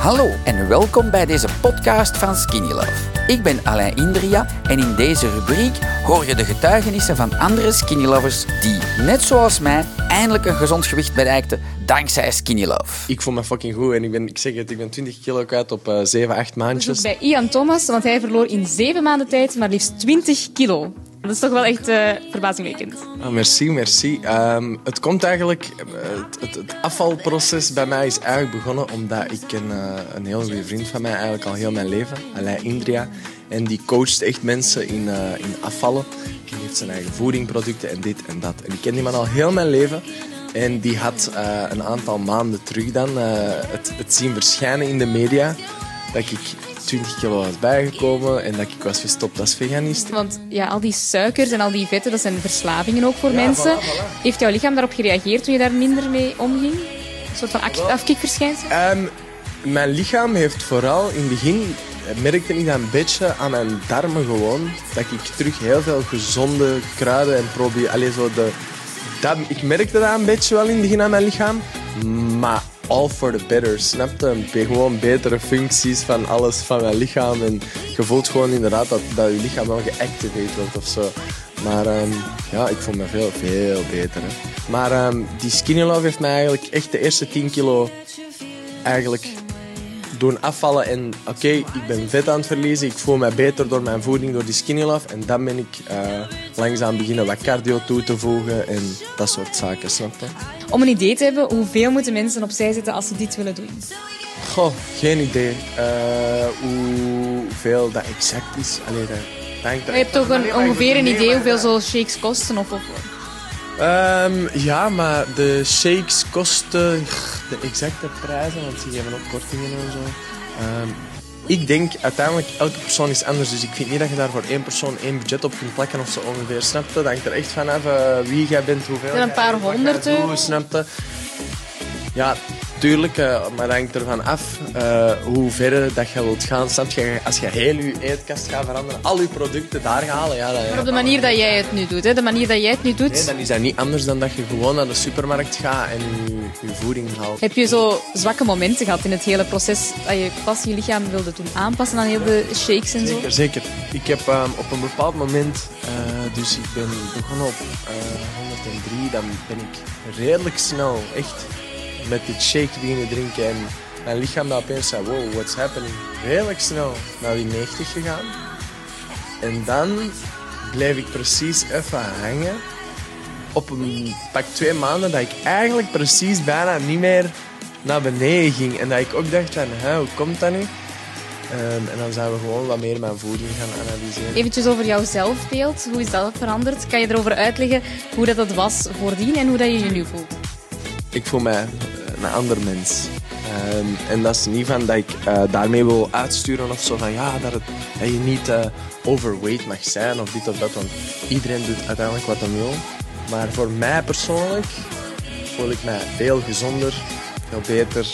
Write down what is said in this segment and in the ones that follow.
Hallo en welkom bij deze podcast van Skinny Love. Ik ben Alain Indria en in deze rubriek hoor je de getuigenissen van andere Skinny Lovers die, net zoals mij, eindelijk een gezond gewicht bereikten dankzij Skinny Love. Ik voel me fucking goed en ik, ben, ik zeg het, ik ben 20 kilo kwijt op uh, 7, 8 maandjes. Bij Ian Thomas, want hij verloor in 7 maanden tijd maar liefst 20 kilo. Dat is toch wel echt uh, verbazingwekkend. Oh, merci, merci. Um, het komt eigenlijk... Het, het, het, afvalproces bij mij is eigenlijk begonnen omdat ik een, uh, een heel goede vriend van mij eigenlijk al heel mijn leven, Alain Indria, en die coacht echt mensen in, uh, in afvallen. Die heeft zijn eigen voedingproducten en dit en dat. En ik ken die man al heel mijn leven. En die had een aantal maanden terug dan het zien verschijnen in de media dat ik 20 kilo was bijgekomen en dat ik was gestopt als veganist. Want ja, al die suikers en al die vetten, dat zijn verslavingen ook voor ja, mensen. Voilà, voilà. Heeft jouw lichaam daarop gereageerd toen je daar minder mee omging? Een soort van afkikverschijnsel? Um, mijn lichaam heeft vooral in het begin merkte ik dat een beetje aan mijn darmen gewoon. Dat ik terug heel veel gezonde kruiden en probeer. Allee, zo de, dat, ik merkte dat een beetje wel in het begin aan mijn lichaam. Maar all for the better, snap je? Gewoon betere functies van alles van mijn lichaam. En je voelt gewoon inderdaad dat, dat je lichaam wel geactiveerd wordt of zo. Maar um, ja, ik voel me veel, veel beter. Maar um, die skinny love heeft mij eigenlijk echt de eerste 10 kilo eigenlijk doen afvallen. En oké, okay, ik ben vet aan het verliezen. Ik voel me beter door mijn voeding, door die skinny love. En dan ben ik uh, langzaam beginnen wat cardio toe te voegen en dat soort zaken, snap je? Om een idee te hebben, hoeveel moeten mensen opzij zetten als ze dit willen doen? Goh, geen idee. Uh, hoeveel dat exact is. Allee, dat je hebt toch een, ongeveer een idee hoeveel zo'n shakes kosten? Of, of? Um, ja, maar de shakes kosten de exacte prijzen, want ze geven ook kortingen en zo. Um, ik denk uiteindelijk, elke persoon is anders. Dus ik vind niet dat je daar voor één persoon één budget op kunt plakken of zo ongeveer. Snap je? Dat er echt vanaf uh, wie jij bent, hoeveel. een paar honderd euro. Snap je? Ja, tuurlijk, uh, maar dat hangt ervan af uh, hoe ver dat je wilt gaan. Snap je? Als je heel je eetkast gaat veranderen, al je producten daar halen. Ja, dat, maar op de manier dat jij het nu doet, hè? de manier dat jij het nu doet. Nee, dan is dat niet anders dan dat je gewoon naar de supermarkt gaat en je, je voeding haalt. Heb je zo zwakke momenten gehad in het hele proces dat je pas je lichaam wilde doen aanpassen aan heel de shakes en zo? Zeker, zeker. Ik heb um, op een bepaald moment, uh, dus ik ben begonnen op 103, dan ben ik redelijk snel, echt met dit shake beginnen drinken. En mijn lichaam dat opeens zei, wow, what's happening? Redelijk snel naar die 90 gegaan. En dan bleef ik precies even hangen. Op een pak twee maanden dat ik eigenlijk precies bijna niet meer naar beneden ging. En dat ik ook dacht van, hoe komt dat nu? Um, en dan zijn we gewoon wat meer mijn voeding gaan analyseren. Eventjes over jouw zelfbeeld. Hoe is dat veranderd? Kan je erover uitleggen hoe dat, dat was voordien en hoe dat je je nu voelt? Ik voel mij een ander mens. Um, en dat is niet van dat ik uh, daarmee wil uitsturen of zo van ja, dat, het, dat je niet uh, overweight mag zijn of dit of dat. Want iedereen doet uiteindelijk wat hij wil. Maar voor mij persoonlijk voel ik mij veel gezonder, veel beter,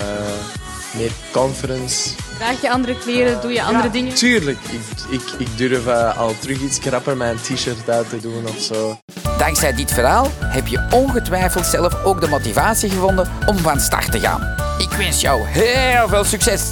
uh, meer confidence. Draag je andere kleren, doe je andere ja, dingen? Tuurlijk, ik, ik, ik durf al terug iets krapper mijn t-shirt uit te doen of zo. Dankzij dit verhaal heb je ongetwijfeld zelf ook de motivatie gevonden om van start te gaan. Ik wens jou heel veel succes!